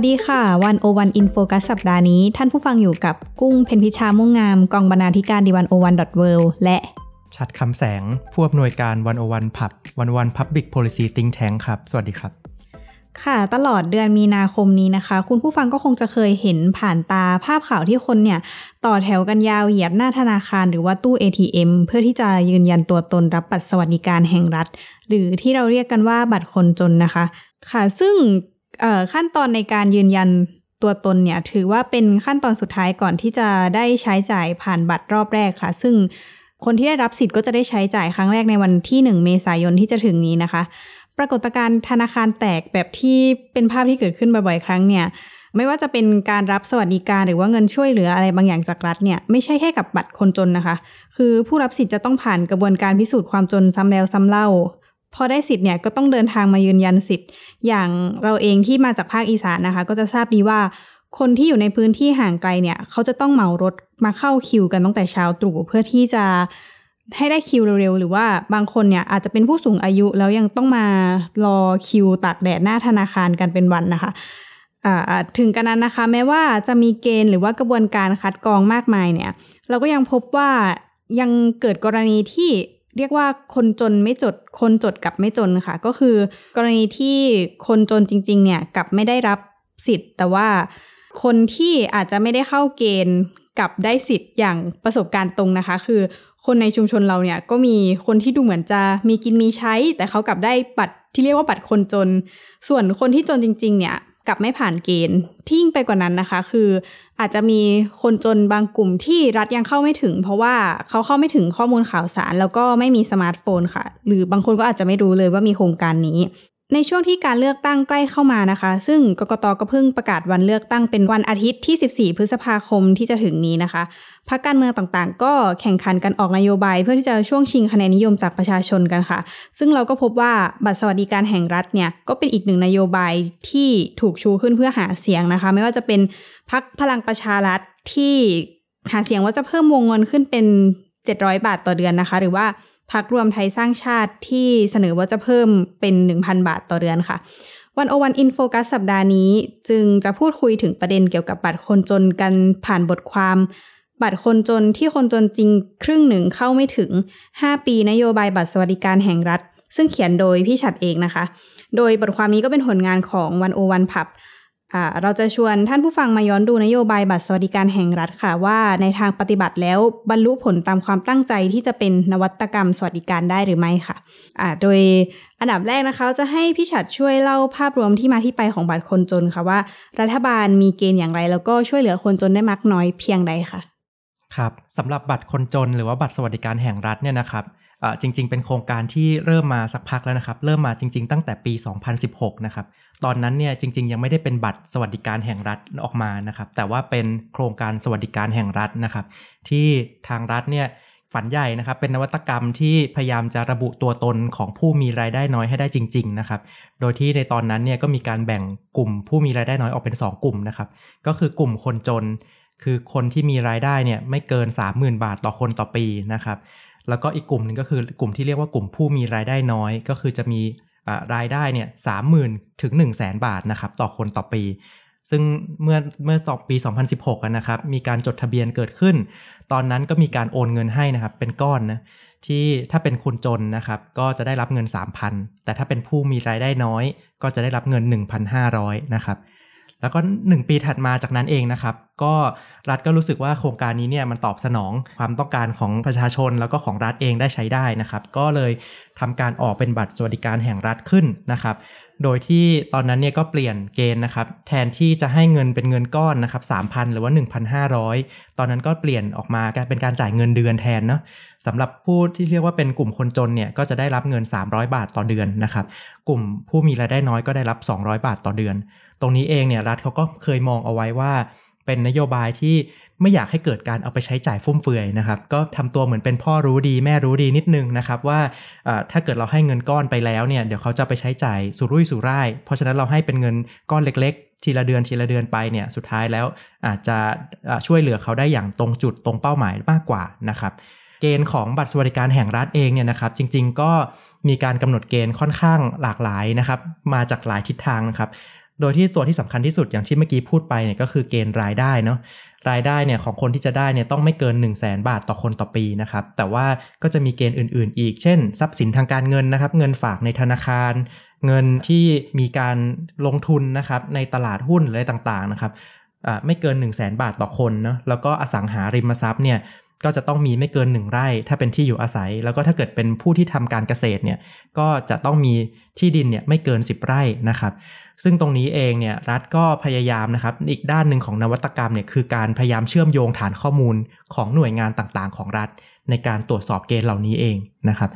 วัสดีค่ะ One O One In focus สัปดาห์นี้ ท่านผู้ฟังอยู่กับกุ้งเพ็ญพิชามุ่งงาม กองบรรณาธิการ The One O One dot World และฉัตร คำแสง ผู้อำนวยการ One O One PUB One O One Public Policy Think Tank ครับ สวัสดีครับ ค่ะตลอดเดือนมีนาคมนี้นะคะ คุณผู้ฟังก็คงจะเคยเห็นผ่านตาภาพข่าวที่คนเนี่ย ต่อแถวกันยาวเหยียดหน้าธนาคารหรือว่าตู้ ATM เพื่อที่จะยืนยันตัวตนรับบัตรสวัสดิการแห่งรัฐ หรือที่เราเรียกกันว่าบัตรคนจนนะคะ ค่ะซึ่ง ขั้นตอนในการยืนยันตัวตนเนี่ยถือว่าเป็นขั้นตอนสุดท้ายก่อนที่จะได้ใช้จ่ายผ่านบัตรรอบแรกค่ะ ซึ่งคนที่ได้รับสิทธิ์ก็จะได้ใช้จ่ายครั้งแรกในวันที่ 1 เมษายนที่จะถึงนี้นะคะ ปรากฏการณ์ธนาคารแตกแบบที่เป็นภาพที่เกิดขึ้นบ่อยๆ ครั้งเนี่ยไม่ว่าจะเป็นการรับสวัสดิการหรือว่าเงินช่วยเหลืออะไรบางอย่างจากรัฐเนี่ยไม่ใช่แค่กับบัตรคนจนนะคะ คือผู้รับสิทธิ์จะต้องผ่านกระบวนการพิสูจน์ความจนซ้ำแล้วซ้ำเล่า พอได้สิทธิ์เนี่ยก็ต้องเดินทางมายืนยันสิทธิ์ อย่างเราเองที่มาจากภาคอีสานนะคะ ก็จะทราบดีว่าคนที่อยู่ในพื้นที่ห่างไกลเนี่ยเขาจะต้องเหมารถมาเข้าคิวกันตั้งแต่เช้าตรู่เพื่อที่จะให้ได้คิวเร็วๆ หรือว่าบางคนเนี่ยอาจจะเป็นผู้สูงอายุแล้วยังต้องมารอคิวตากแดดหน้าธนาคารกันเป็นวันนะคะถึงกันนั้นนะคะ แม้ว่าจะมีเกณฑ์หรือว่ากระบวนการคัดกรองมากมายเนี่ย เราก็ยังพบว่ายังเกิดกรณีที่ เรียกว่าคนจนไม่จด คนจดกับไม่จนค่ะ ก็คือกรณีที่คนจนจริง ๆ เนี่ยกับไม่ได้รับสิทธิ์ แต่ว่าคนที่อาจจะไม่ได้เข้าเกณฑ์กับได้สิทธิ์อย่างประสบการณ์ตรงนะคะ คือคนในชุมชนเราเนี่ยก็มีคนที่ดูเหมือนจะมีกินมีใช้ แต่เขากลับได้บัตรที่เรียกว่าบัตรคนจน ส่วนคนที่จนจริง ๆ เนี่ย กับไม่ผ่านเกณฑ์ที่ยิ่งไปกว่านั้นนะคะ คืออาจจะมีคนจนบางกลุ่มที่รัฐยังเข้าไม่ถึง เพราะว่าเขาเข้าไม่ถึงข้อมูลข่าวสาร แล้วก็ไม่มีสมาร์ทโฟนค่ะ หรือบางคนก็อาจจะไม่รู้เลยว่ามีโครงการนี้ ในช่วงที่การเลือกตั้งใกล้เข้ามานะคะ ซึ่งกกตก็เพิ่งประกาศวันเลือกตั้งเป็นวันอาทิตย์ที่ 14 พฤษภาคมที่จะถึงนี้นะคะพรรคการเมืองต่างๆ ก็แข่งขันกันออกนโยบาย เพื่อที่จะช่วงชิงคะแนนนิยมจากประชาชนกันค่ะ ซึ่งเราก็พบว่าบัตรสวัสดิการแห่งรัฐเนี่ยก็เป็นอีกหนึ่งนโยบายที่ถูกชูขึ้นเพื่อหาเสียงนะคะ ไม่ว่าจะเป็นพรรคพลังประชารัฐที่หาเสียงว่าจะเพิ่มวงเงินขึ้นเป็น 700 บาทต่อเดือนนะคะ หรือว่า พักรวมไทยสร้างชาติที่เสนอว่าจะเพิ่มเป็น 1,000 บาทต่อเดือนค่ะวันโอวันอินโฟกัสสัปดาห์นี้จึงจะพูดคุยถึงประเด็นเกี่ยวกับบัตรคนจนกันผ่านบทความ บัตรคนจนที่คนจนจริงครึ่งหนึ่งเข้าไม่ถึง 5 ปีนโยบายบัตรสวัสดิการแห่งรัฐ ซึ่งเขียนโดยพี่ฉัดเองนะคะ โดยบทความนี้ก็เป็นผลงานของวันโอวันพับ เราจะชวนท่านผู้ฟังมาย้อนดูนโยบายบัตรสวัสดิการแห่งรัฐค่ะ ว่าในทางปฏิบัติแล้วบรรลุผลตามความตั้งใจที่จะเป็นนวัตกรรมสวัสดิการได้หรือไม่ค่ะะโดยอันดับแรกนะคะจะให้พี่ฉัดช่วยเล่าภาพรวมที่มาที่ไปของบัตรคนจนค่ะว่า รัฐบาลมีเกณฑ์อย่างไร แล้วก็ช่วยเหลือคนจนได้มากน้อยเพียงใดค่ะ ครับสำหรับบัตรคนจนหรือว่าบัตรสวัสดิการแห่งรัฐเนี่ยนะครับ จริง ๆ เป็นโครงการที่เริ่มมาสักพักแล้วนะครับ เริ่มมาจริง ๆ ตั้งแต่ปี 2016 นะครับ ตอนนั้นเนี่ยจริง ๆ ยังไม่ได้เป็นบัตรสวัสดิการแห่งรัฐออกมานะครับ แต่ว่าเป็นโครงการสวัสดิการแห่งรัฐนะครับ ที่ทางรัฐเนี่ยฝันใหญ่นะครับ เป็นนวัตกรรมที่พยายามจะระบุตัวตนของผู้มีรายได้น้อยให้ได้จริง ๆ นะครับ โดยที่ในตอนนั้นเนี่ยก็มีการแบ่งกลุ่มผู้มีรายได้น้อยออกเป็น 2 กลุ่มนะครับ ก็คือกลุ่มคนจน คือคนที่มีรายได้เนี่ยไม่เกิน 30,000 บาทต่อคนต่อปีนะครับ แล้วก็อีกกลุ่มหนึ่งก็คือกลุ่มที่เรียกว่ากลุ่มผู้มีรายได้น้อย ก็คือจะมีรายได้เนี่ยสามหมื่นถึง1 0 0 0 0แสนบาทนะครับต่อคนต่อปี ซึ่งเมื่อเมื่อต่อปี 2016นะครับมีการจดทะเบียนเกิดขึ้น ตอนนั้นก็มีการโอนเงินให้นะครับเป็นก้อนนะที่ถ้าเป็นคนจนนะครับก็จะได้รับเงิน 3,000 แต่ถ้าเป็นผู้มีรายได้น้อย ก็จะได้รับเงิน 1,500นะครับแล้วก็ 1 ปีถัดมาจากนั้นเองนะครับ ก็รัฐก็รู้สึกว่าโครงการนี้เนี่ยมันตอบสนองความต้องการของประชาชนแล้วก็ของรัฐเองได้ใช้ได้นะครับ ก็เลยทำการออกเป็นบัตรสวัสดิการแห่งรัฐขึ้นนะครับ โดยที่ตอนนั้นเนี่ยก็เปลี่ยนเกณฑ์นะครับ แทนที่จะให้เงินเป็นเงินก้อนนะครับ3,000 หรือว่า 1,500 ตอนนั้นก็เปลี่ยนออกมาเป็นการจ่ายเงินเดือนแทนเนาะสำหรับผู้ที่เรียกว่าเป็นกลุ่มคนจนเนี่ยก็จะได้รับเงิน 300 บาทต่อเดือนนะครับ กลุ่มผู้มีรายได้น้อยก็ได้รับ 200 บาทต่อเดือน ตรงนี้เองเนี่ยรัฐเขาก็เคยมองเอาไว้ว่า เป็นนโยบายที่ไม่อยากให้เกิดการเอาไปใช้จ่ายฟุ่มเฟือยนะครับ ก็ทำตัวเหมือนเป็นพ่อรู้ดีแม่รู้ดีนิดนึงนะครับว่าถ้าเกิดเราให้เงินก้อนไปแล้วเนี่ยเดี๋ยวเขาจะไปใช้จ่ายสุรุ่ยสุร่าย เพราะฉะนั้นเราให้เป็นเงินก้อนเล็กๆ ทีละเดือนทีละเดือนไปเนี่ยสุดท้ายแล้วอาจจะช่วยเหลือเขาได้อย่างตรงจุดตรงเป้าหมายมากกว่านะครับเกณฑ์ของบัตรสวัสดิการแห่งรัฐเองเนี่ยนะครับ จริง ๆ ก็มีการกำหนดเกณฑ์ค่อนข้างหลากหลายนะครับ มาจากหลายทิศทางนะครับ โดยที่ตัวที่สำคัญที่สุดอย่างที่เมื่อกี้พูดไปเนี่ยก็คือเกณฑ์รายได้เนาะรายได้เนี่ยของคนที่จะได้เนี่ยต้องไม่เกิน 1 0 0 0 0แบาทต่อคนต่อปีนะครับแต่ว่าก็จะมีเกณฑ์อื่น ๆ อีก เช่น ทรัพย์สินทางการเงินนะครับ เงินฝากในธนาคาร เงินที่มีการลงทุนนะครับในตลาดหุ้นอะไรต่างๆนะครับไม่เกิน 1 0 0 0 0แบาทต่อคนเนาะแล้วก็อสังหาริมทรัพย์เนี่ย ก็จะต้องมีไม่เกิน 1 ไร่ ถ้าเป็นที่อยู่อาศัย แล้วก็ถ้าเกิดเป็นผู้ที่ทำการเกษตรเนี่ยก็จะต้องมีที่ดินเนี่ยไม่เกิน 10 ไร่นะครับ ซึ่งตรงนี้เองเนี่ยรัฐก็พยายามนะครับอีกด้านหนึ่งของนวัตกรรมเนี่ยคือการพยายามเชื่อมโยงฐานข้อมูลของหน่วยงานต่างๆ ของรัฐ ในการตรวจสอบเกณฑ์เหล่านี้เองนะครับ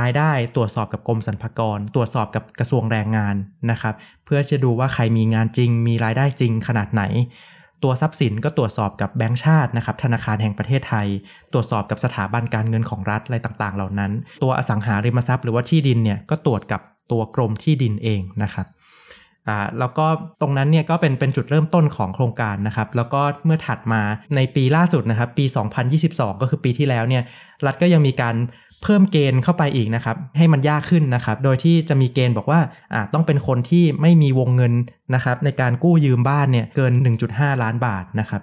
รายได้ตรวจสอบกับกรมสรรพากร ตรวจสอบกับกระทรวงแรงงานนะครับ เพื่อจะดูว่าใครมีงานจริง มีรายได้จริงขนาดไหน ตัวทรัพย์สินก็ตรวจสอบกับแบงก์ชาตินะครับธนาคารแห่งประเทศไทย ตรวจสอบกับสถาบันการเงินของรัฐอะไรต่างๆ เหล่านั้น ตัวอสังหาริมทรัพย์หรือว่าที่ดินเนี่ยก็ตรวจกับตัวกรมที่ดินเองนะครับอ่าแล้วก็ตรงนั้นเนี่ยก็เป็นเป็นจุดเริ่มต้นของโครงการนะครับ แล้วก็เมื่อถัดมาในปีล่าสุดนะครับ ปี 2022 ก็คือปีที่แล้วเนี่ยรัฐก็ยังมีการ เพิ่มเกณฑ์เข้าไปอีกนะครับ ให้มันยากขึ้นนะครับ โดยที่จะมีเกณฑ์บอกว่าอ่าต้องเป็นคนที่ไม่มีวงเงินนะครับ ในการกู้ยืมบ้านเนี่ยเกิน 1.5 ล้านบาทนะครับ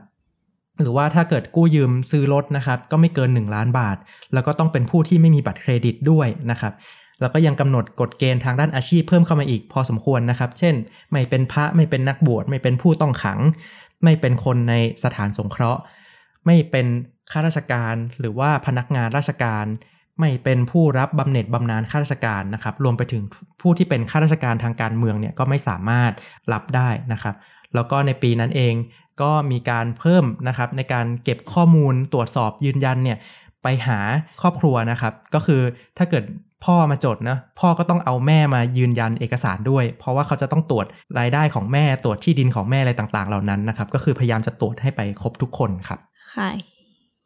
หรือว่าถ้าเกิดกู้ยืมซื้อรถนะครับก็ไม่เกิน 1 ล้านบาท แล้วก็ต้องเป็นผู้ที่ไม่มีบัตรเครดิตด้วยนะครับแล้วก็ยังกำหนดกฎเกณฑ์ทางด้านอาชีพเพิ่มเข้ามาอีกพอสมควรนะครับ เช่น ไม่เป็นพระไม่เป็นนักบวชไม่เป็นผู้ต้องขัง ไม่เป็นคนในสถานสงเคราะห์ ไม่เป็นข้าราชการหรือว่าพนักงานราชการ ไม่เป็นผู้รับบำเหน็จบำนาญข้าราชการนะครับ รวมไปถึงผู้ที่เป็นข้าราชการทางการเมืองเนี่ยก็ไม่สามารถรับได้นะครับ แล้วก็ในปีนั้นเองก็มีการเพิ่มนะครับในการเก็บข้อมูลตรวจสอบยืนยันเนี่ยไปหาครอบครัวนะครับ ก็คือถ้าเกิดพ่อมาจดนะพ่อก็ต้องเอาแม่มายืนยันเอกสารด้วย เพราะว่าเขาจะต้องตรวจรายได้ของแม่ตรวจที่ดินของแม่อะไรต่างๆ เหล่านั้นนะครับ ก็คือพยายามจะตรวจให้ไปครบทุกคนครับค่ะ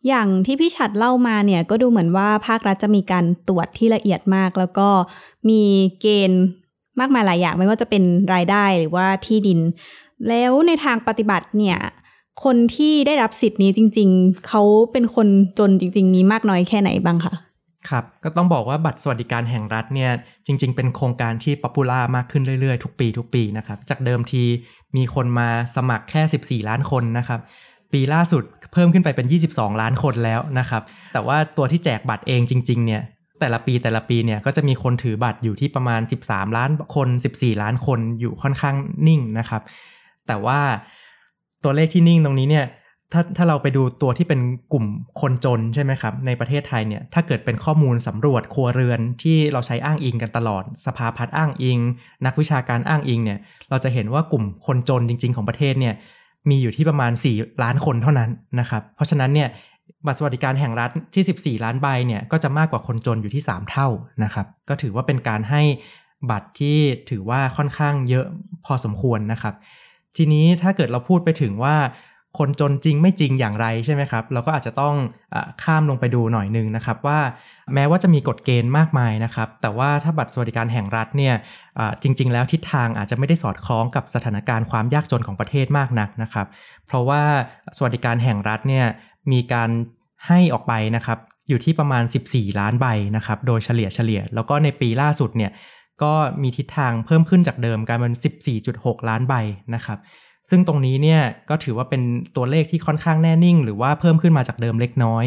อย่างที่พี่ชัดเล่ามาเนี่ยก็ดูเหมือนว่าภาครัฐจะมีการตรวจที่ละเอียดมาก แล้วก็มีเกณฑ์มากมายหลายอย่างไม่ว่าจะเป็นรายได้หรือว่าที่ดิน แล้วในทางปฏิบัติเนี่ยคนที่ได้รับสิทธิ์นี้จริง ๆ เขาเป็นคนจนจริง ๆ มีมากน้อยแค่ไหนบ้างคะครับก็ต้องบอกว่าบัตรสวัสดิการแห่งรัฐเนี่ยจริง ๆ เป็นโครงการที่ป๊อปปูล่ามากขึ้นเรื่อยๆ ทุกปีทุกปีนะครับจากเดิมทีมีคนมาสมัครแค่ 14 ล้านคนนะครับ ปีล่าสุดเพิ่มขึ้นไปเป็น 22 ล้านคนแล้วนะครับ แต่ว่าตัวที่แจกบัตรเองจริง ๆ เนี่ย แต่ละปีแต่ละปีเนี่ยก็จะมีคนถือบัตรอยู่ที่ประมาณ 13 ล้านคน 14 ล้านคนอยู่ค่อนข้างนิ่งนะครับ แต่ว่าตัวเลขที่นิ่งตรงนี้เนี่ยถ้าถ้าเราไปดูตัวที่เป็นกลุ่มคนจนใช่ไหมครับ ในประเทศไทยเนี่ยถ้าเกิดเป็นข้อมูลสำรวจครัวเรือนที่เราใช้อ้างอิงกันตลอด สภาพัฒน์อ้างอิง นักวิชาการอ้างอิงเนี่ยเราจะเห็นว่ากลุ่มคนจนจริง ๆ ของประเทศเนี่ย มีอยู่ที่ประมาณ 4 ล้านคนเท่านั้นนะครับ เพราะฉะนั้นเนี่ยบัตรสวัสดิการแห่งรัฐที่ 14 ล้านใบเนี่ยก็จะมากกว่าคนจนอยู่ที่ 3 เท่านะครับ ก็ถือว่าเป็นการให้บัตรที่ถือว่าค่อนข้างเยอะพอสมควรนะครับ ทีนี้ถ้าเกิดเราพูดไปถึงว่า คนจนจริงไม่จริงอย่างไรใช่ไหมครับ เราก็อาจจะต้องอข้ามลงไปดูหน่อยหนึ่งนะครับ ว่าแม้ว่าจะมีกฎเกณฑ์มากมายนะครับ แต่ว่าถ้าบัตรสวัสดิการแห่งรัฐเนี่ยจริง ๆ แล้วทิศทางอาจจะไม่ได้สอดคล้องกับสถานการณ์ความยากจนของประเทศมากนักนะครับ เพราะว่าสวัสดิการแห่งรัฐเนี่ยมีการให้ออกไปนะครับ อยู่ที่ประมาณ 14 ล้านใบนะครับ โดยเฉลี่ยเฉลี่ย แล้วก็ในปีล่าสุดเนี่ยก็มีทิศทางเพิ่มขึ้นจากเดิมการเป็น 14.6 ล้านใบนะครับ ซึ่งตรงนี้เนี่ยก็ถือว่าเป็นตัวเลขที่ค่อนข้างแน่นิ่ง หรือว่าเพิ่มขึ้นมาจากเดิมเล็กน้อย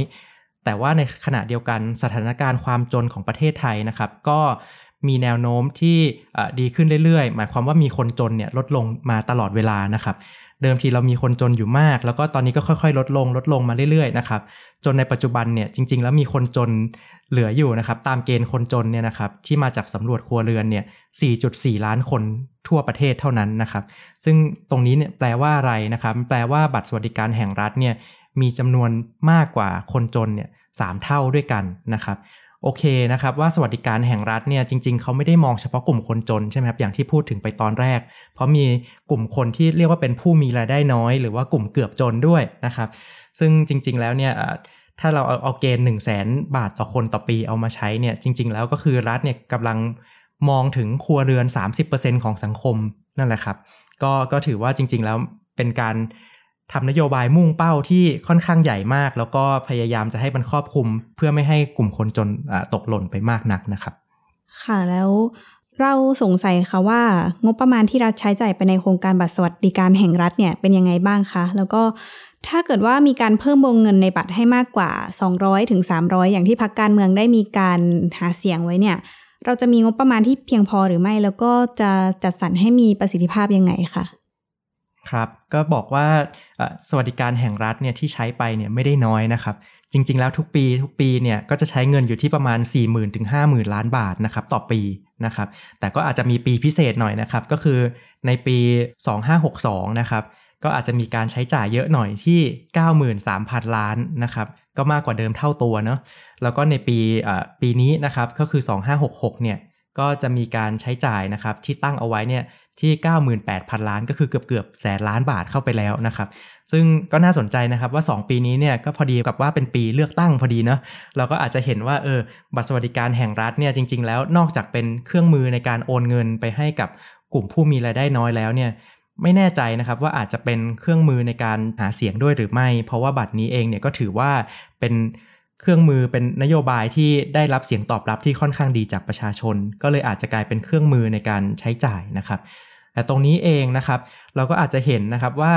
แต่ว่าในขณะเดียวกันสถานการณ์ความจนของประเทศไทยนะครับ ก็มีแนวโน้มที่ดีขึ้นเรื่อยๆ หมายความว่ามีคนจนเนี่ยลดลงมาตลอดเวลานะครับ เดิมทีเรามีคนจนอยู่มาก แล้วก็ตอนนี้ก็ค่อยๆ ลดลงลดลงมาเรื่อยๆนะครับจนในปัจจุบันเนี่ยจริง ๆ แล้วมีคนจนเหลืออยู่นะครับตามเกณฑ์คนจนเนี่ยนะครับที่มาจากสำรวจครัวเรือนเนี่ย 4.4 ล้านคนทั่วประเทศเท่านั้นนะครับซึ่งตรงนี้เนี่ยแปลว่าอะไรนะครับแปลว่าบัตรสวัสดิการแห่งรัฐเนี่ยมีจำนวนมากกว่าคนจนเนี่ยสเท่าด้วยกันนะครับ โอเคนะครับว่าสวัสดิการแห่งรัฐเนี่ยจริง ๆเขาไม่ได้มองเฉพาะกลุ่มคนจนใช่ไหมครับอย่างที่พูดถึงไปตอนแรก เพราะมีกลุ่มคนที่เรียกว่าเป็นผู้มีรายได้น้อย หรือว่ากลุ่มเกือบจนด้วยนะครับ ซึ่งจริง ๆ แล้วเนี่ยถ้าเราเอาเอาเกณฑ์1 0 0 0 0แสนบาทต่อคนต่อปีเอามาใช้เนี่ยจริง ๆ แล้วก็คือรัฐเนี่ยกำลังมองถึงครัวเรือน 30%ของสังคมนั่นแหละครับ ก็ก็ถือว่าจริง ๆ แล้วเป็นการ ทำนโยบายมุ่งเป้าที่ค่อนข้างใหญ่มาก แล้วก็พยายามจะให้มันครอบคลุม เพื่อไม่ให้กลุ่มคนจนตกหล่นไปมากนักนะครับ ค่ะแล้วเราสงสัยค่ะว่างบประมาณที่รัฐใช้จ่ายไปในโครงการบัตรสวัสดิการแห่งรัฐเนี่ยเป็นยังไงบ้างคะ แล้วก็ถ้าเกิดว่ามีการเพิ่มวงเงินในบัตรให้มากกว่า 200ถึง300 อย่างที่พักการเมืองได้มีการหาเสียงไว้เนี่ย เราจะมีงบประมาณที่เพียงพอหรือไม่ แล้วก็จะจัดสรรให้มีประสิทธิภาพยังไงคะ ครับก็บอกว่าสวัสดิการแห่งรัฐเนี่ยที่ใช้ไปเนี่ยไม่ได้น้อยนะครับ จริง ๆ แล้วทุกปีทุกปีเนี่ยก็จะใช้เงินอยู่ที่ประมาณ 4 0 0 0 0 ถึง 50,000 ล้านบาทนะครับต่อปีนะครับแต่ก็อาจจะมีปีพิเศษหน่อยนะครับ ก็คือในปี 2562นะครับก็อาจจะมีการใช้จ่ายเยอะหน่อยที่ 93,000 ล้านนะครับก็มากกว่าเดิมเท่าตัวเนาะแล้วก็ในปีปีนี้นะครับก็คือ 2566เนี่ยก็จะมีการใช้จ่ายนะครับที่ตั้งเอาไว้เนี่ย ที่ 98,000 ล้านก็คือเกือบเกือบแสนล้านบาทเข้าไปแล้วนะครับ ซึ่งก็น่าสนใจนะครับว่า 2 ปีนี้เนี่ยก็พอดีกับว่าเป็นปีเลือกตั้งพอดีเนาะเราก็อาจจะเห็นว่าเออบัตรสวัสดิการแห่งรัฐเนี่ยจริง ๆ แล้วนอกจากเป็นเครื่องมือในการโอนเงินไปให้กับกลุ่มผู้มีรายได้น้อยแล้วเนี่ยไม่แน่ใจนะครับว่าอาจจะเป็นเครื่องมือในการหาเสียงด้วยหรือไม่ เพราะว่าบัตรนี้เองเนี่ยก็ถือว่าเป็น เครื่องมือเป็นนโยบายที่ได้รับเสียงตอบรับที่ค่อนข้างดีจากประชาชน ก็เลยอาจจะกลายเป็นเครื่องมือในการใช้จ่ายนะครับ แต่ตรงนี้เองนะครับ เราก็อาจจะเห็นนะครับว่า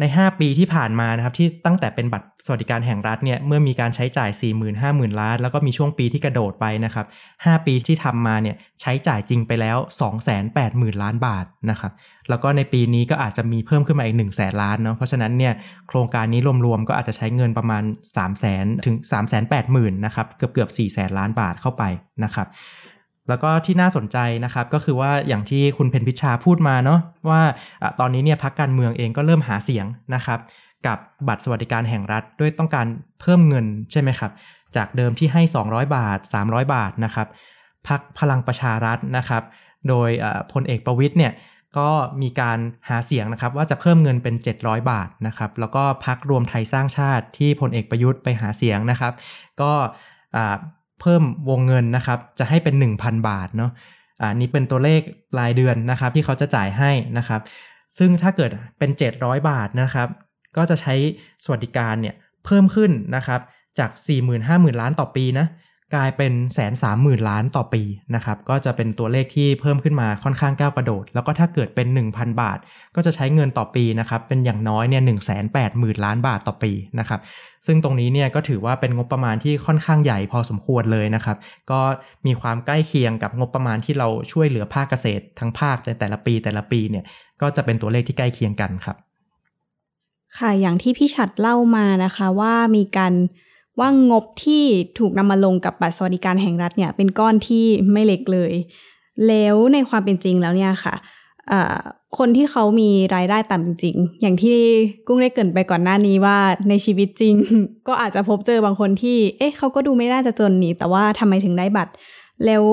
ใน 5 ปีที่ผ่านมานะครับที่ตั้งแต่เป็นบัตรสวัสดิการแห่งรัฐเนี่ยเมื่อมีการใช้จ่าย 4 0 0 0 0 5 0,000 ล้าน แล้วก็มีช่วงปีที่กระโดดไปนะครับ 5 ปีที่ทำมาเนี่ยใช้จ่ายจริงไปแล้ว 280,000 ล้านบาทนะครับแล้วก็ในปีนี้ก็อาจจะมีเพิ่มขึ้นมาอีก1 0 0 0 0แล้านเนาะเพราะฉะนั้นเนี่ยโครงการนี้รวมๆก็อาจจะใช้เงินประมาณ 3 0 0 0 0 0ถึง3 8 0 0 0 0นะครับเกือบเกือบ4 0 0 0 0ล้านบาทเข้าไปนะครับ แล้วก็ที่น่าสนใจนะครับก็คือว่าอย่างที่คุณเพนพิชาพูดมาเนาะว่าตอนนี้เนี่ยพักการเมืองเองก็เริ่มหาเสียงนะครับกับบัตรสวัสดิการแห่งรัฐด้วยต้องการเพิ่มเงินใช่ไหมครับ จากเดิมที่ให้ 200 บาท 300 บาทนะครับพักพลังประชารัฐนะครับ โดยพลเอกประวิทย์เนี่ยก็มีการหาเสียงนะครับว่าจะเพิ่มเงินเป็น 700 บาทนะครับแล้วก็พักรวมไทยสร้างชาติที่พลเอกประยุทธ์ไปหาเสียงนะครับ ก็ เพิ่มวงเงินนะครับ จะให้เป็น 1,000 บาทเนาะอ่านี้เป็นตัวเลขรายเดือนนะครับ ที่เขาจะจ่ายให้นะครับ ซึ่งถ้าเกิดเป็น 700 บาทนะครับ ก็จะใช้สวัสดิการเนี่ยเพิ่มขึ้นนะครับจาก 40,000-50,000 ล้านต่อปีนะ กลายเป็นแสนสามหมื่นล้านต่อปีนะครับ ก็จะเป็นตัวเลขที่เพิ่มขึ้นมาค่อนข้างก้าวกระโดด แล้วก็ถ้าเกิดเป็น 1,000 บาท ก็จะใช้เงินต่อปีนะครับ เป็นอย่างน้อยเนี่ยหนึ่งแสนแปดหมื่นล้านบาทต่อปีนะครับ ซึ่งตรงนี้เนี่ยก็ถือว่าเป็นงบประมาณที่ค่อนข้างใหญ่พอสมควรเลยนะครับ ก็มีความใกล้เคียงกับงบประมาณที่เราช่วยเหลือภาคเกษตรทั้งภาคในแต่ละปีแต่ละปีเนี่ย ก็จะเป็นตัวเลขที่ใกล้เคียงกันครับ ค่ะ อย่างที่พี่ฉัดเล่ามานะคะว่ามีการ ว่างบที่ถูกนำมาลงกับบัตรสวัสดิการแห่งรัฐเนี่ยเป็นก้อนที่ไม่เล็กเลย แล้วในความเป็นจริงแล้วเนี่ยค่ะคนที่เขามีรายได้ต่ำจริงๆอย่างที่กุ้งได้เกินไปก่อนหน้านี้ว่าในชีวิตจริง ก็อาจจะพบเจอบางคนที่ เอ๊ะเขาก็ดูไม่น่าจะจนนี่แต่ว่าทำไมถึงได้บัตร แล้ว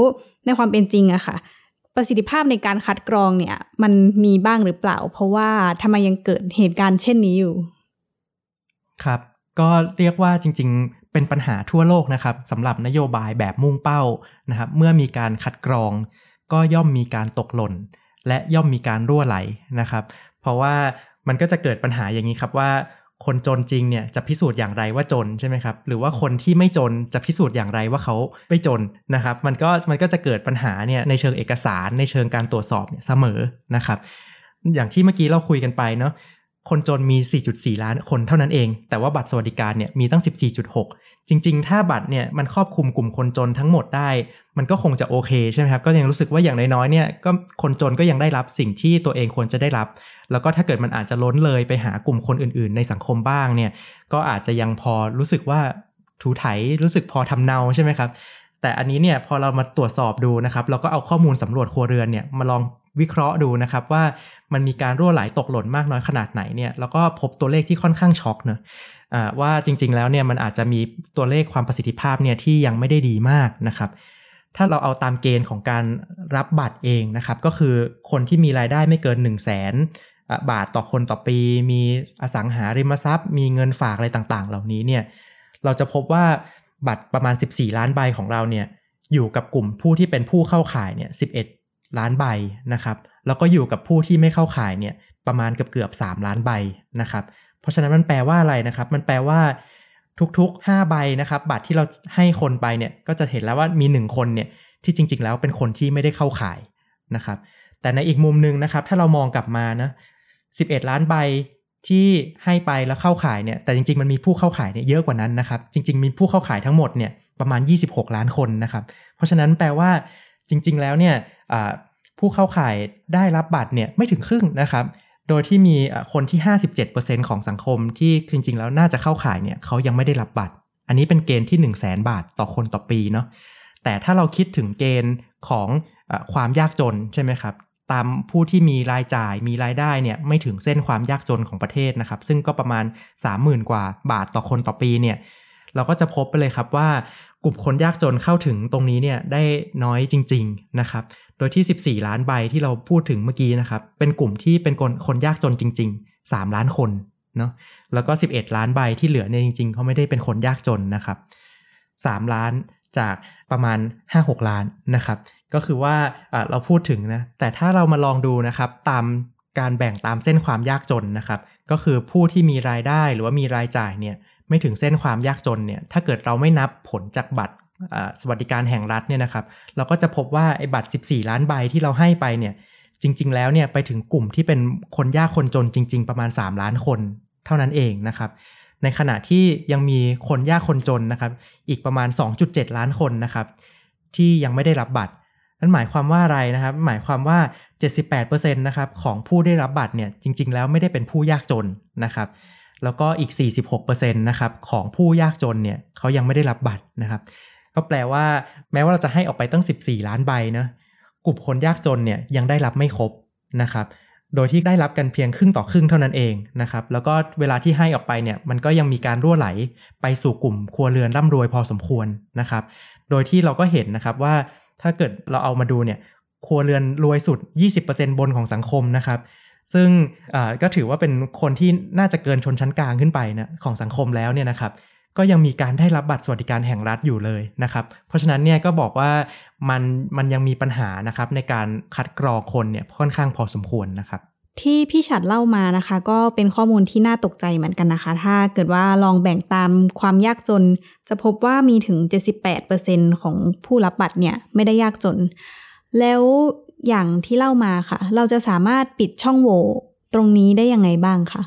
ในความเป็นจริงอะค่ะ ประสิทธิภาพในการคัดกรองเนี่ย มันมีบ้างหรือเปล่า เพราะว่าทำไมยังเกิดเหตุการณ์เช่นนี้อยู่ ครับ ก็เรียกว่าจริง ๆ เป็นปัญหาทั่วโลกนะครับสำหรับนโยบายแบบมุ่งเป้านะครับ เมื่อมีการคัดกรอง ก็ย่อมมีการตกหล่น และย่อมมีการรั่วไหลนะครับ เพราะว่ามันก็จะเกิดปัญหาอย่างนี้ครับว่าคนจนจริงเนี่ยจะพิสูจน์อย่างไรว่าจนใช่ไหมครับหรือว่าคนที่ไม่จนจะพิสูจน์อย่างไรว่าเขาไม่จนนะครับมันก็มันก็จะเกิดปัญหาเนี่ยในเชิงเอกสารในเชิงการตรวจสอบเนี่ยเสมอนะครับอย่างที่เมื่อกี้เราคุยกันไปเนาะ คนจนมี 4.4 ล้านคนเท่านั้นเอง แต่ว่าบัตรสวัสดิการเนี่ยมีตั้ง 14.6 จริง ๆ ถ้าบัตรเนี่ยมันครอบคลุมกลุ่มคนจนทั้งหมดได้ มันก็คงจะโอเคใช่ไหมครับ ก็ยังรู้สึกว่าอย่างน้อยๆ เนี่ยก็คนจนก็ยังได้รับสิ่งที่ตัวเองควรจะได้รับ แล้วก็ถ้าเกิดมันอาจจะล้นเลยไปหากลุ่มคนอื่น ๆ ในสังคมบ้างเนี่ย ก็อาจจะยังพอรู้สึกว่าถูไถรู้สึกพอทำเนาใช่ไหมครับแต่อันนี้เนี่ยพอเรามาตรวจสอบดูนะครับเราก็เอาข้อมูลสำรวจครัวเรือนเนี่ยมาลอง วิเคราะห์ดูนะครับว่ามันมีการรั่วไหลตกหล่นมากน้อยขนาดไหนเนี่ยแล้วก็พบตัวเลขที่ค่อนข้างช็อกเนะว่าจริงๆแล้วเนี่ยมันอาจจะมีตัวเลขความประสิทธิภาพเนี่ยที่ยังไม่ได้ดีมากนะครับ ถ้าเราเอาตามเกณฑ์ของการรับบัตรเองนะครับ ก็คือคนที่มีรายได้ไม่เกิน 1 0 0 0 0แสนบาทต่อคนต่อปี มีอสังหาริมทรัพย์ มีเงินฝากอะไรต่างๆ เหล่านี้เนี่ยเราจะพบว่าบัตรประมาณ 14 ล้านใบของเราเนี่ยอยู่กับกลุ่มผู้ที่เป็นผู้เข้าข่ายเนี่ย11 ล้านใบนะครับแล้วก็อยู่กับผู้ที่ไม่เข้าข่ายเนี่ยประมาณเกือบเกือบ3ล้านใบนะครับ เพราะฉะนั้นมันแปลว่าอะไรนะครับ มันแปลว่าทุกๆ 5 ใบนะครับ บัตรที่เราให้คนไปเนี่ยก็จะเห็นแล้วว่ามี 1 คนเนี่ยที่จริง ๆ แล้วเป็นคนที่ไม่ได้เข้าข่ายนะครับ แต่ในอีกมุมหนึ่งนะครับ ถ้าเรามองกลับมานะ11 ล้านใบที่ให้ไปแล้วเข้าขายเนี่ยแต่จริง ๆ มันมีผู้เข้าขายเนี่ยเยอะกว่านั้นนะครับ จริง ๆ มีผู้เข้าขายทั้งหมดเนี่ยประมาณ 26 ล้านคนนะครับ เพราะฉะนั้นแปลว่า จริง ๆ แล้วเนี่ยผู้เข้าข่ายได้รับบัตรเนี่ยไม่ถึงครึ่งนะครับ โดยที่มีคนที่ 57%ของสังคมที่จริง ๆ แล้วน่าจะเข้าข่ายเนี่ยเขายังไม่ได้รับบัตร อันนี้เป็นเกณฑ์ที่ 1 0 0 0 0แบาทต่อคนต่อปีเนาะแต่ถ้าเราคิดถึงเกณฑ์ของอความยากจนใช่ไหมครับตามผู้ที่มีรายจ่ายมีรายได้เนี่ยไม่ถึงเส้นความยากจนของประเทศนะครับ ซึ่งก็ประมาณ 30,000 กว่าบาทต่อคนต่อปีเนี่ย เราก็จะพบไปเลยครับว่ากลุ่มคนยากจนเข้าถึงตรงนี้เนี่ยได้น้อยจริง ๆนะครับ โดยที่ 14 ล้านใบที่เราพูดถึงเมื่อกี้นะครับ เป็นกลุ่มที่เป็นคนคนยากจนจริง ๆ 3 ล้านคนเนาะแล้วก็ 11 ล้านใบที่เหลือเนี่ยจริงๆเขาไม่ได้เป็นคนยากจนนะครับ3ล้านจากประมาณ 5-6 ล้านนะครับ ก็คือว่าเราพูดถึงนะ แต่ถ้าเรามาลองดูนะครับตามการแบ่งตามเส้นความยากจนนะครับ ก็คือผู้ที่มีรายได้หรือว่ามีรายจ่ายเนี่ย ไม่ถึงเส้นความยากจนเนี่ยถ้าเกิดเราไม่นับผลจากบัตรสวัสดิการแห่งรัฐเนี่ยนะครับเราก็จะพบว่าไอ้บัตร 14 ล้านใบที่เราให้ไปเนี่ยจริง ๆ แล้วเนี่ยไปถึงกลุ่มที่เป็นคนยากคนจนจริง ๆ ประมาณ 3 ล้านคนเท่านั้นเองนะครับในขณะที่ยังมีคนยากคนจนนะครับอีกประมาณ 2.7 ล้านคนนะครับที่ยังไม่ได้รับบัตร นั่นหมายความว่าอะไรนะครับ หมายความว่า 78%นะครับของผู้ได้รับบัตรเนี่ยจริง ๆ แล้วไม่ได้เป็นผู้ยากจนนะครับ แล้วก็อีก 46%นะครับของผู้ยากจนเนี่ยเขายังไม่ได้รับบัตรนะครับ ก็แปลว่าแม้ว่าเราจะให้ออกไปตั้ง 14 ล้านใบนะกลุ่มคนยากจนเนี่ยยังได้รับไม่ครบนะครับโดยที่ได้รับกันเพียงครึ่งต่อครึ่งเท่านั้นเองนะครับ แล้วก็เวลาที่ให้ออกไปเนี่ยมันก็ยังมีการรั่วไหลไปสู่กลุ่มครัวเรือนร่ำรวยพอสมควรนะครับ โดยที่เราก็เห็นนะครับว่าถ้าเกิดเราเอามาดูเนี่ยครัวเรือนรวยสุด 20%บนของสังคมนะครับ ซึ่งก็ถือว่าเป็นคนที่น่าจะเกินชนชั้นกลางขึ้นไปนะของสังคมแล้วเนี่ยนะครับ ก็ยังมีการได้รับบัตรสวัสดิการแห่งรัฐอยู่เลยนะครับ เพราะฉะนั้นเนี่ยก็บอกว่ามันมันยังมีปัญหานะครับในการคัดกรองคนเนี่ยค่อนข้างพอสมควรนะครับที่พี่ฉัดเล่ามานะคะ ก็เป็นข้อมูลที่น่าตกใจเหมือนกันนะคะ ถ้าเกิดว่าลองแบ่งตามความยากจน จะพบว่ามีถึง 78%ของผู้รับบัตรเนี่ยไม่ได้ยากจน แล้ว อย่างที่เล่ามาค่ะ เราจะสามารถปิดช่องโหว่ตรงนี้ได้ยังไงบ้างคะ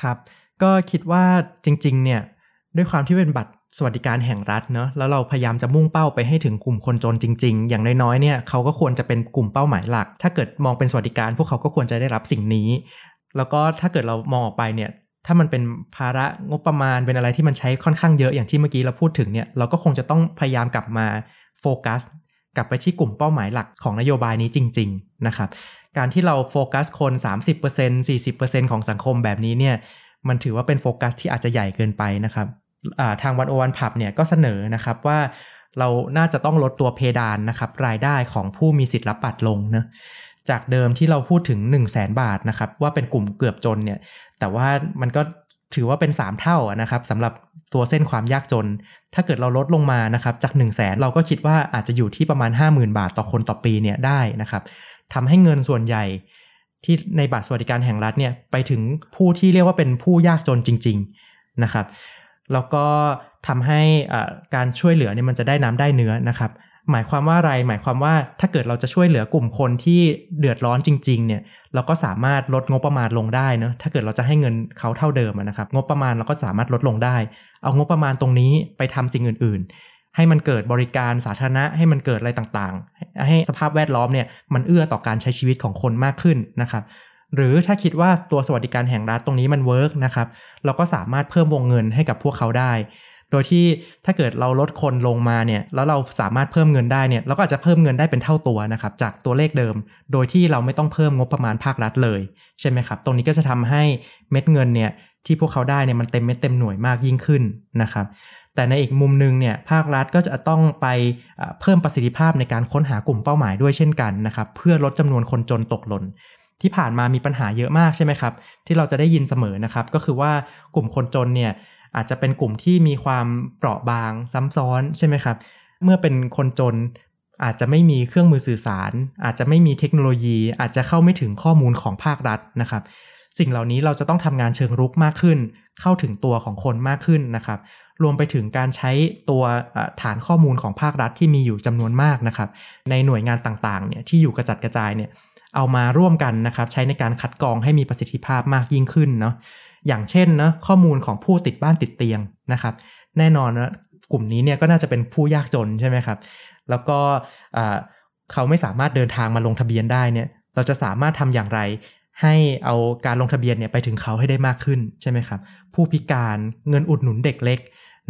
ครับ ก็คิดว่าจริง ๆ เนี่ยด้วยความที่เป็นบัตรสวัสดิการแห่งรัฐเนาะแล้วเราพยายามจะมุ่งเป้าไปให้ถึงกลุ่มคนจนจริง ๆ อย่างน้อยๆเนี่ยเขาก็ควรจะเป็นกลุ่มเป้าหมายหลัก ถ้าเกิดมองเป็นสวัสดิการพวกเขาก็ควรจะได้รับสิ่งนี้ แล้วก็ถ้าเกิดเรามองออกไปเนี่ยถ้ามันเป็นภาระงบประมาณเป็นอะไรที่มันใช้ค่อนข้างเยอะอย่างที่เมื่อกี้เราพูดถึงเนี่ยเราก็คงจะต้องพยายามกลับมาโฟกัส กลับไปที่กลุ่มเป้าหมายหลักของนโยบายนี้จริง ๆ นะครับ การที่เราโฟกัสคน 30% 40%ของสังคมแบบนี้เนี่ย มันถือว่าเป็นโฟกัสที่อาจจะใหญ่เกินไปนะครับทางวันโอวันผับเนี่ยก็เสนอนะครับว่าเราน่าจะต้องลดตัวเพดานนะครับรายได้ของผู้มีสิทธิ์รับบัตรลงนะจากเดิมที่เราพูดถึง 1 0 0 0 0แบาทนะครับว่าเป็นกลุ่มเกือบจนเนี่ย แต่ว่ามันก็ถือว่าเป็น 3 เท่านะครับสำหรับตัวเส้นความยากจน ถ้าเกิดเราลดลงมานะครับจาก 1 0 0 0 0แสนเราก็คิดว่าอาจจะอยู่ที่ประมาณ 50,000 บาทต่อคนต่อปีเนี่ยได้นะครับทำให้เงินส่วนใหญ่ที่ในบัตรสวัสดิการแห่งรัฐเนี่ยไปถึงผู้ที่เรียกว่าเป็นผู้ยากจนจริง ๆนะครับ แล้วก็ทำให้การช่วยเหลือเนี่ยมันจะได้น้ำได้เนื้อนะครับ หมายความว่าอะไร หมายความว่าถ้าเกิดเราจะช่วยเหลือกลุ่มคนที่เดือดร้อนจริง ๆ เนี่ย เราก็สามารถลดงบประมาณลงได้เนะถ้าเกิดเราจะให้เงินเขาเท่าเดิมนะครับ งบประมาณเราก็สามารถลดลงได้ เอางบประมาณตรงนี้ไปทำสิ่งอื่น ๆ ให้มันเกิดบริการสาธารณะ ให้มันเกิดอะไรต่างๆ ให้สภาพแวดล้อมเนี่ยมันเอื้อต่อการใช้ชีวิตของคนมากขึ้นนะครับ หรือถ้าคิดว่าตัวสวัสดิการแห่งรัฐตรงนี้มันเวิร์กนะครับ เราก็สามารถเพิ่มวงเงินให้กับพวกเขาได้ โดยที่ถ้าเกิดเราลดคนลงมาเนี่ยแล้วเราสามารถเพิ่มเงินได้เนี่ยเราก็อาจจะเพิ่มเงินได้เป็นเท่าตัวนะครับจากตัวเลขเดิม โดยที่เราไม่ต้องเพิ่มงบประมาณภาครัฐเลยใช่ไหมครับ ตรงนี้ก็จะทำให้เม็ดเงินเนี่ยที่พวกเขาได้เนี่ยมันเต็มเม็ดเต็มหน่วยมากยิ่งขึ้นนะครับแต่ในอีกมุมหนึงเนี่ยภาครัฐก็จะต้องไปเพิ่มประสิทธิภาพในการค้นหากลุ่มเป้าหมายด้วยเช่นกันนะครับเพื่อลดจำนวนคนจนตกหล่นที่ผ่านมามีปัญหาเยอะมากใช่ไหมครับ ที่เราจะได้ยินเสมอนะครับ ก็คือว่ากลุ่มคนจนเนี่ย อาจจะเป็นกลุ่มที่มีความเปราะบางซ้ำซ้อนใช่ไหมครับ เมื่อเป็นคนจนอาจจะไม่มีเครื่องมือสื่อสาร อาจจะไม่มีเทคโนโลยี อาจจะเข้าไม่ถึงข้อมูลของภาครัฐนะครับ สิ่งเหล่านี้เราจะต้องทำงานเชิงรุกมากขึ้น เข้าถึงตัวของคนมากขึ้นนะครับ รวมไปถึงการใช้ตัวฐานข้อมูลของภาครัฐที่มีอยู่จำนวนมากนะครับ ในหน่วยงานต่างๆเนี่ยที่อยู่กระจัดกระจายเนี่ยเอามาร่วมกันนะครับ ใช้ในการคัดกรองให้มีประสิทธิภาพมากยิ่งขึ้นเนาะ อย่างเช่นนะข้อมูลของผู้ติดบ้านติดเตียงนะครับ แน่นอนนะกลุ่มนี้เนี่ยก็น่าจะเป็นผู้ยากจนใช่ไหมครับ แล้วก็เขาไม่สามารถเดินทางมาลงทะเบียนได้เนี่ยเราจะสามารถทำอย่างไร ให้เอาการลงทะเบียนเนี่ยไปถึงเขาให้ได้มากขึ้นใช่ไหมครับ ผู้พิการเงินอุดหนุนเด็กเล็ก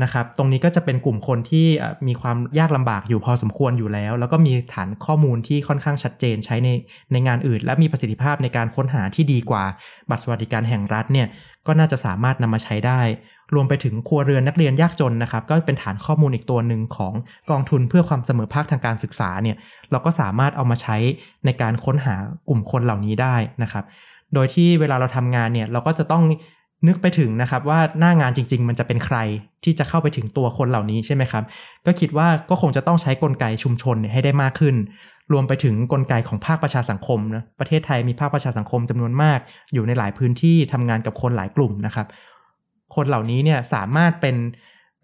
นะครับ ตรงนี้ก็จะเป็นกลุ่มคนที่มีความยากลำบากอยู่พอสมควรอยู่แล้ว แล้วก็มีฐานข้อมูลที่ค่อนข้างชัดเจนใช้ในในงานอื่น และมีประสิทธิภาพในการค้นหาที่ดีกว่าบัตรสวัสดิการแห่งรัฐเนี่ยก็น่าจะสามารถนำมาใช้ได้ รวมไปถึงครัวเรือนนักเรียนยากจนนะครับ ก็เป็นฐานข้อมูลอีกตัวหนึ่งของกองทุนเพื่อความเสมอภาคทางการศึกษาเนี่ยเราก็สามารถเอามาใช้ในการค้นหากลุ่มคนเหล่านี้ได้นะครับ โดยที่เวลาเราทำงานเนี่ยเราก็จะต้อง นึกไปถึงนะครับว่าหน้างานจริง ๆ มันจะเป็นใครที่จะเข้าไปถึงตัวคนเหล่านี้ใช่ไหมครับ ก็คิดว่าก็คงจะต้องใช้กลไกชุมชนให้ได้มากขึ้น รวมไปถึงกลไกของภาคประชาสังคมนะประเทศไทยมีภาคประชาสังคมจำนวนมาก อยู่ในหลายพื้นที่ทำงานกับคนหลายกลุ่มนะครับ คนเหล่านี้เนี่ยสามารถเป็น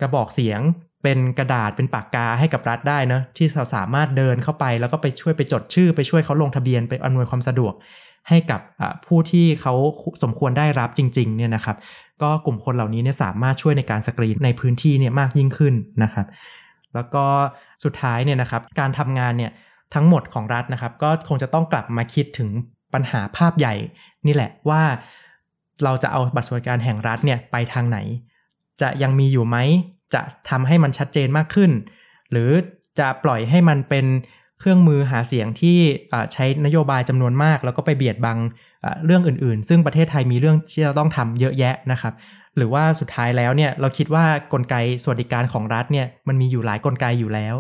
กระบอกเสียง เป็นกระดาษเป็นปากกาให้กับรัฐได้นะที่สามารถเดินเข้าไปแล้วก็ไปช่วยไปจดชื่อ ไปช่วยเขาลงทะเบียนไปอำนวยความสะดวก ให้กับผู้ที่เขาสมควรได้รับจริงๆเนี่ยนะครับก็กลุ่มคนเหล่านี้เนี่ยสามารถช่วยในการสกรีนในพื้นที่เนี่ยมากยิ่งขึ้นนะครับแล้วก็สุดท้ายเนี่ยนะครับการทำงานเนี่ยทั้งหมดของรัฐนะครับ ก็คงจะต้องกลับมาคิดถึงปัญหาภาพใหญ่นี่แหละว่าเราจะเอาบัตรสวัสดิการแห่งรัฐเนี่ยไปทางไหน จะยังมีอยู่ไหมจะทำให้มันชัดเจนมากขึ้น หรือจะปล่อยให้มันเป็น เครื่องมือหาเสียงที่ใช้นโยบายจำนวนมาก แล้วก็ไปเบียดบังเรื่องอื่นๆ ซึ่งประเทศไทยมีเรื่องที่จะต้องทำเยอะแยะนะครับ หรือว่าสุดท้ายแล้วเนี่ยเราคิดว่ากลไกสวัสดิการของรัฐเนี่ยมันมีอยู่หลายกลไกอยู่แล้ว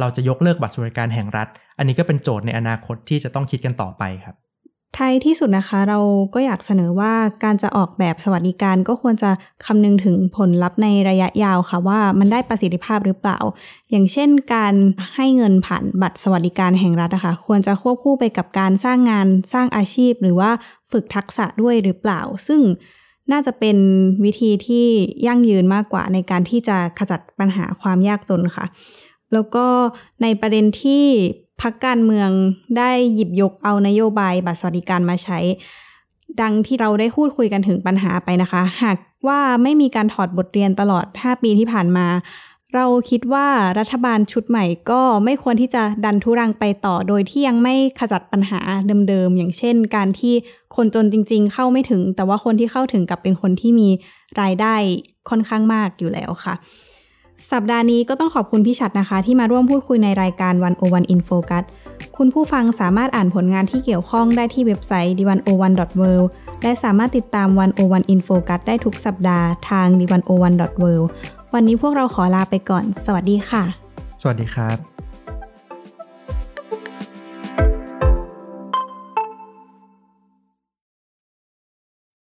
เราจะยกเลิกบัตรสวัสดิการแห่งรัฐ อันนี้ก็เป็นโจทย์ในอนาคตที่จะต้องคิดกันต่อไปครับ ท้ายที่สุดนะคะเราก็อยากเสนอว่าการจะออกแบบสวัสดิการก็ควรจะคำนึงถึงผลลัพธ์ในระยะยาวค่ะว่ามันได้ประสิทธิภาพหรือเปล่า อย่างเช่นการให้เงินผ่านบัตรสวัสดิการแห่งรัฐนะคะควรจะควบคู่ไปกับการสร้างงานสร้างอาชีพ หรือว่าฝึกทักษะด้วยหรือเปล่า ซึ่งน่าจะเป็นวิธีที่ยั่งยืนมากกว่าในการที่จะขจัดปัญหาความยากจนค่ะ แล้วก็ในประเด็นที่ พักการเมืองได้หยิบยกเอานโยบายบัตรสวัสดิการมาใช้ ดังที่เราได้พูดคุยกันถึงปัญหาไปนะคะ หากว่าไม่มีการถอดบทเรียนตลอด 5 ปีที่ผ่านมา เราคิดว่ารัฐบาลชุดใหม่ก็ไม่ควรที่จะดันทุรังไปต่อ โดยที่ยังไม่ขจัดปัญหาเดิมๆ อย่างเช่น การที่คนจนจริง ๆ เข้าไม่ถึง แต่ว่าคนที่เข้าถึงกับเป็นคนที่มีรายได้ค่อนข้างมากอยู่แล้วค่ะ สัปดาห์นี้ก็ต้องขอบคุณพี่ชัดนะคะ ที่มาร่วมพูดคุยในรายการ One-O-One In Focus คุณผู้ฟังสามารถอ่านผลงานที่เกี่ยวข้องได้ที่เว็บไซต์ d 1 0 1 w o r l d และสามารถติดตาม One-O-One In Focus ได้ทุกสัปดาห์ทาง d 1 0 1 w o r l d วันนี้พวกเราขอลาไปก่อน สวัสดีค่ะ สวัสดีครับ